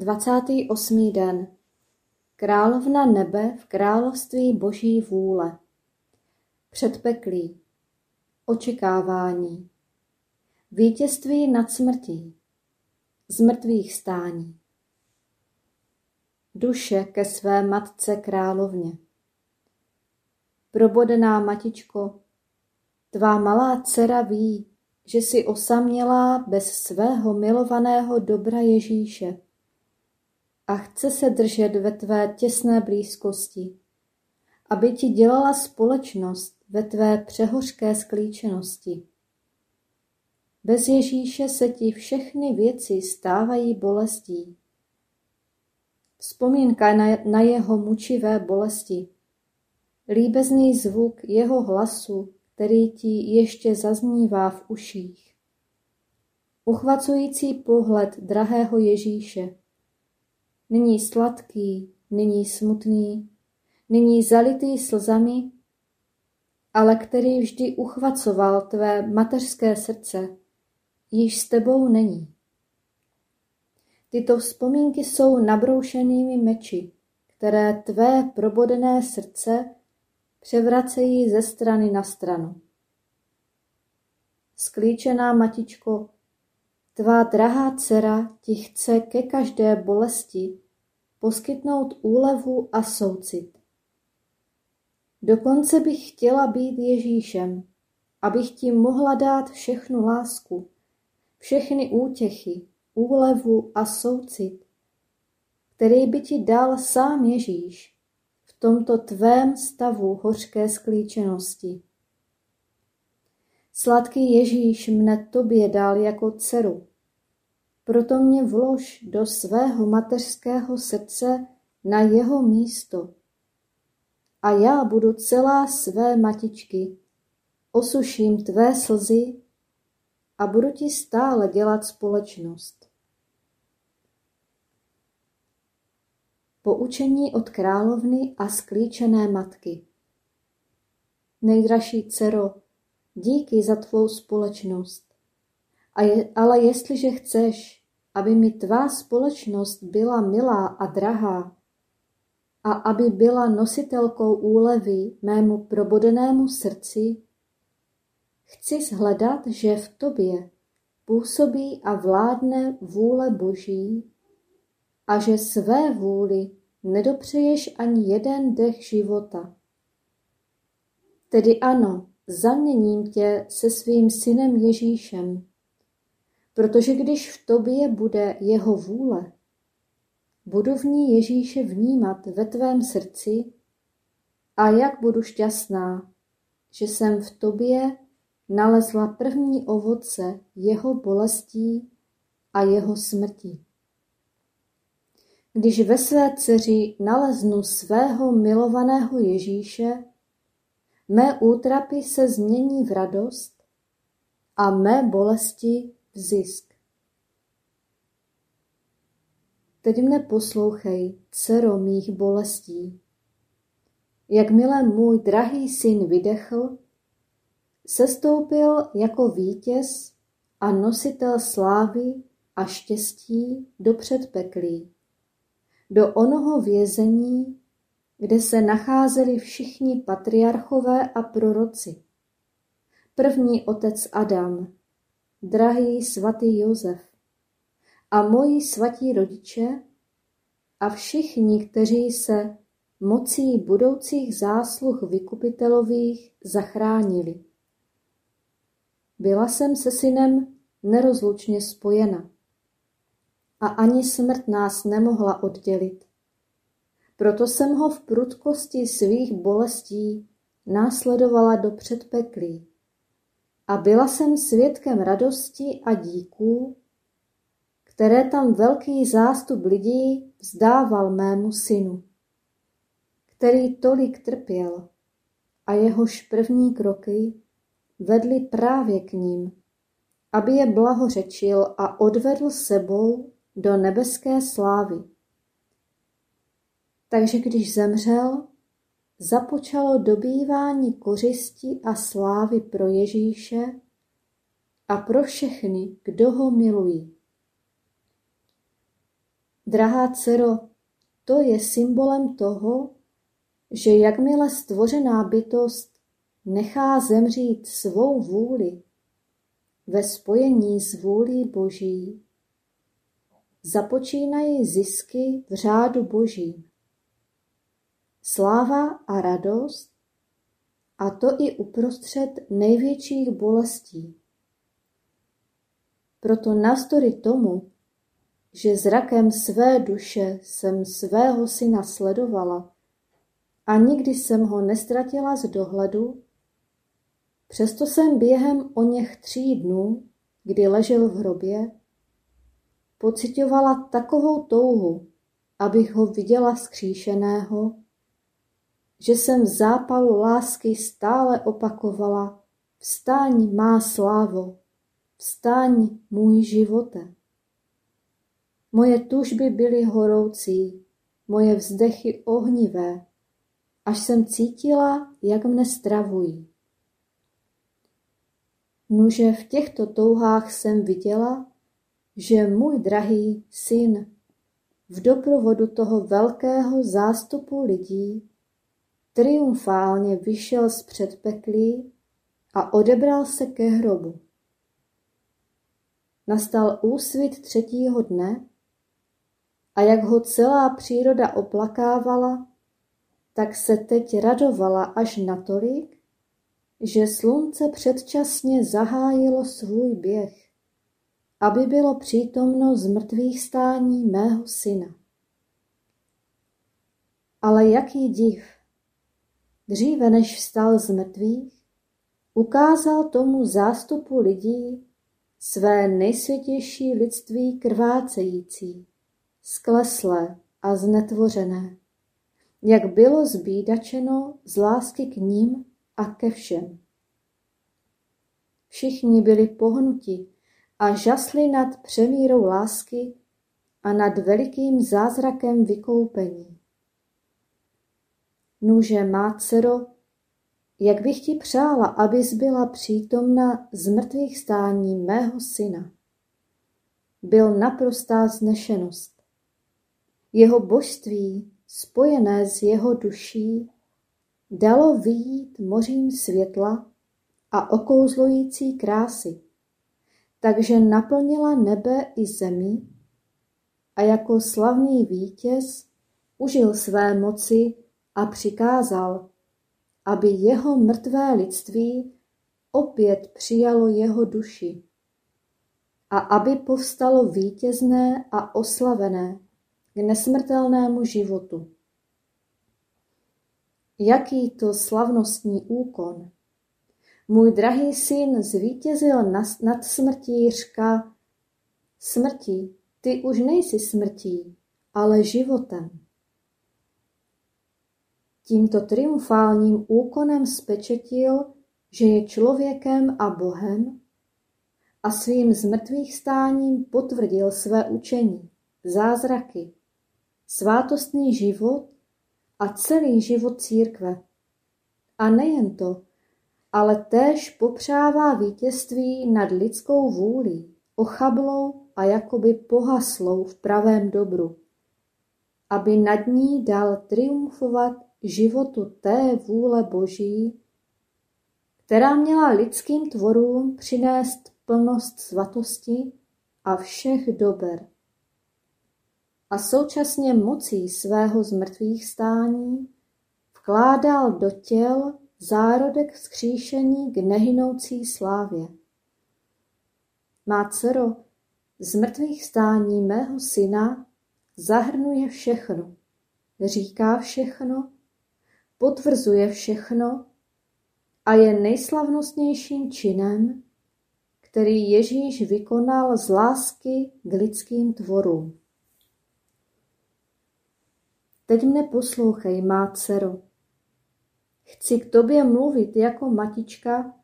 Dvacátý osmý den. Královna nebe v království boží vůle. Předpeklí Očekávání. Vítězství nad smrtí. Z mrtvých stání. Duše ke své matce královně. Probodená matičko, tvá malá dcera ví, že jsi osamělá bez svého milovaného dobra Ježíše a chce se držet ve tvé těsné blízkosti, aby ti dělala společnost ve tvé přehořké sklíčenosti. Bez Ježíše se ti všechny věci stávají bolestí. Vzpomínka na, na jeho mučivé bolesti, líbezný zvuk jeho hlasu, který ti ještě zaznívá v uších. Uchvacující pohled drahého Ježíše, nyní sladký, nyní smutný, nyní zalitý slzami, ale který vždy uchvacoval tvé mateřské srdce, již s tebou není. Tyto vzpomínky jsou nabroušenými meči, které tvé probodené srdce převracejí ze strany na stranu. Sklíčená matičko, tvá drahá dcera ti chce ke každé bolesti poskytnout úlevu a soucit. Dokonce bych chtěla být Ježíšem, abych ti mohla dát všechnu lásku, všechny útěchy, úlevu a soucit, který by ti dal sám Ježíš v tomto tvém stavu hořké sklíčenosti. Sladký Ježíš mne tobě dal jako dceru. Proto mě vlož do svého mateřského srdce na jeho místo. A já budu celá své matičky, osuším tvé slzy a budu ti stále dělat společnost. Poučení od královny a sklíčené matky Nejdražší dcero, díky za tvou společnost. Je, ale jestliže chceš, aby mi tvá společnost byla milá a drahá, a aby byla nositelkou úlevy mému probodenému srdci, chci shledat, že v tobě působí a vládne vůle Boží a že své vůli nedopřeješ ani jeden dech života. Tedy ano, zaměním tě se svým synem Ježíšem, protože když v tobě bude jeho vůle, budu v ní Ježíše vnímat ve tvém srdci a jak budu šťastná, že jsem v tobě nalezla první ovoce jeho bolestí a jeho smrti. Když ve své dceři naleznu svého milovaného Ježíše, mé útrapy se změní v radost a mé bolesti zisk. Teď mne poslouchej, dcero mých bolestí. Jakmile můj drahý syn vydechl, sestoupil jako vítěz a nositel slávy a štěstí do předpeklí, do onoho vězení, kde se nacházeli všichni patriarchové a proroci. První otec Adam, drahý svatý Josef a moji svatí rodiče a všichni, kteří se mocí budoucích zásluh vykupitelových zachránili. Byla jsem se synem nerozlučně spojena a ani smrt nás nemohla oddělit. Proto jsem ho v prudkosti svých bolestí následovala do předpeklí a byla jsem svědkem radosti a díků, které tam velký zástup lidí vzdával mému synu, který tolik trpěl a jehož první kroky vedly právě k ním, aby je blahořečil a odvedl sebou do nebeské slávy. Takže když zemřel, započalo dobývání kořisti a slávy pro Ježíše a pro všechny, kdo ho milují. Drahá dcero, to je symbolem toho, že jakmile stvořená bytost nechá zemřít svou vůli ve spojení s vůlí Boží, započínají zisky v řádu Božím. Sláva a radost, a to i uprostřed největších bolestí. Proto navzdory tomu, že zrakem své duše jsem svého syna sledovala a nikdy jsem ho nestratila z dohledu, přesto jsem během o něch tří dnů, kdy ležel v hrobě, pocitovala takovou touhu, abych ho viděla skříšeného, že jsem v zápalu lásky stále opakovala Vstáň má slávo, vstáň můj živote. Moje tužby byly horoucí, moje vzdechy ohnivé, až jsem cítila, jak mne stravují. Nuže v těchto touhách jsem viděla, že můj drahý syn v doprovodu toho velkého zástupu lidí triumfálně vyšel z předpeklí a odebral se ke hrobu. Nastal úsvit třetího dne a jak ho celá příroda oplakávala, tak se teď radovala až natolik, že slunce předčasně zahájilo svůj běh, aby bylo přítomno z mrtvých stání mého syna. Ale jaký div! Dříve než vstal z mrtvých, ukázal tomu zástupu lidí své nejsvětější lidství krvácející, skleslé a znetvořené, jak bylo zbídačeno z lásky k ním a ke všem. Všichni byli pohnuti a žasli nad přemírou lásky a nad velikým zázrakem vykoupení. Nuže má dcero, jak bych ti přála, abys byla přítomna zmrtvých stání mého syna. Byl naprostá znešenost. Jeho božství, spojené s jeho duší, dalo vyjít mořím světla a okouzlující krásy, takže naplnila nebe i zemi a jako slavný vítěz užil své moci a přikázal, aby jeho mrtvé lidství opět přijalo jeho duši a aby povstalo vítězné a oslavené k nesmrtelnému životu. Jaký to slavnostní úkon! Můj drahý syn zvítězil nad smrtí, říká, smrti, ty už nejsi smrtí, ale životem. Tímto triumfálním úkonem spečetil, že je člověkem a Bohem a svým zmrtvých stáním potvrdil své učení, zázraky, svátostný život a celý život církve. A nejen to, ale též popřává vítězství nad lidskou vůlí, ochablou a jakoby pohaslou v pravém dobru, aby nad ní dal triumfovat životu té vůle Boží, která měla lidským tvorům přinést plnost svatosti a všech dober. A současně mocí svého zmrtvých stání vkládal do těl zárodek vzkříšení k nehynoucí slávě. Má dcero, zmrtvých stání mého syna zahrnuje všechno, říká všechno potvrzuje všechno a je nejslavnostnějším činem, který Ježíš vykonal z lásky k lidským tvorům. Teď mne poslouchej, má dcero. Chci k tobě mluvit jako matička,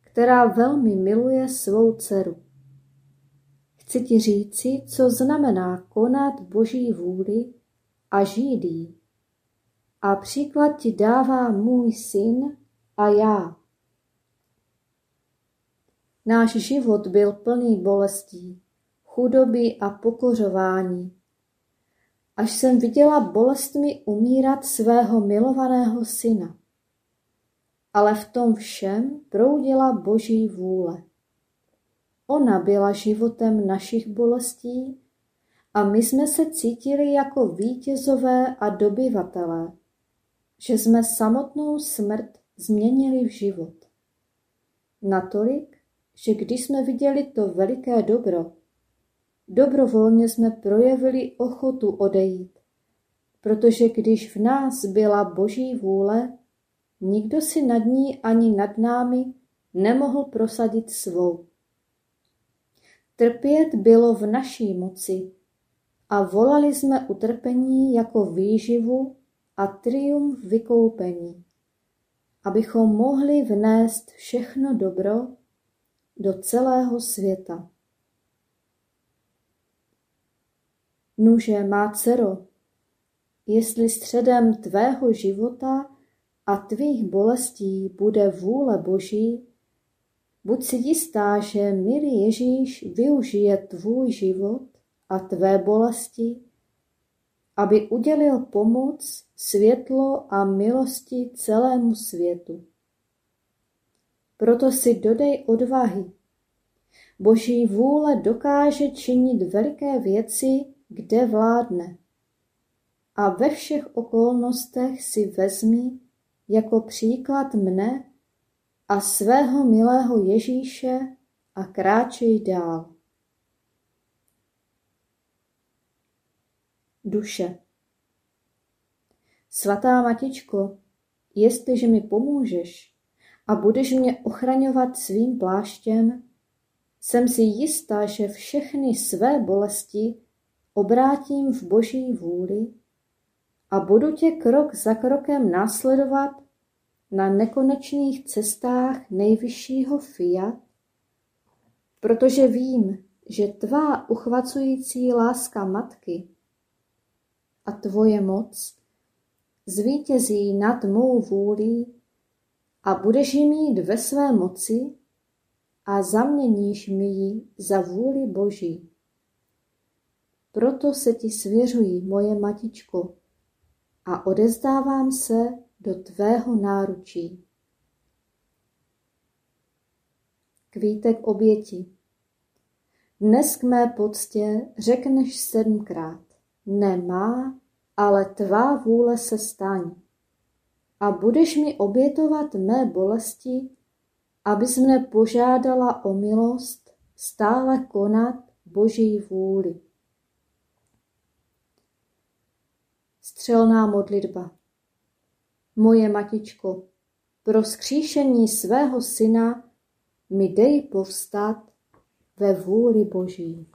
která velmi miluje svou dceru. Chci ti říci, co znamená konat Boží vůli a žít jí. A příklad ti dává můj syn a já. Náš život byl plný bolestí, chudoby a pokořování. Až jsem viděla bolestmi umírat svého milovaného syna. Ale v tom všem proudila Boží vůle. Ona byla životem našich bolestí a my jsme se cítili jako vítězové a dobyvatelé že jsme samotnou smrt změnili v život. Natolik, že když jsme viděli to veliké dobro, dobrovolně jsme projevili ochotu odejít, protože když v nás byla boží vůle, nikdo si nad ní ani nad námi nemohl prosadit svou. Trpět bylo v naší moci a volali jsme utrpení jako výživu a triumf vykoupení, abychom mohli vnést všechno dobro do celého světa. Nuže má dcero, jestli středem tvého života a tvých bolestí bude vůle Boží, buď si jistá, že milý Ježíš využije tvůj život a tvé bolesti aby udělil pomoc, světlo a milosti celému světu. Proto si dodej odvahy. Boží vůle dokáže činit veliké věci, kde vládne. A ve všech okolnostech si vezmi jako příklad mne a svého milého Ježíše a kráčej dál. Duše. Svatá Matičko, jestliže mi pomůžeš a budeš mě ochraňovat svým pláštěm, jsem si jistá, že všechny své bolesti obrátím v boží vůli a budu tě krok za krokem následovat na nekonečných cestách nejvyššího fiat, protože vím, že tvá uchvacující láska matky a tvoje moc zvítězí nad mou vůlí a budeš ji mít ve své moci a zaměníš mi ji za vůli Boží. Proto se ti svěřuji, moje matičko, a odezdávám se do tvého náručí. Kvítek oběti. Dnes k mé poctě řekneš sedmkrát, nemá, ale tvá vůle se staň. A budeš mi obětovat mé bolesti, abys mne požádala o milost stále konat Boží vůli. Střelná modlitba Moje matičko, pro skříšení svého syna mi dej povstat ve vůli Boží.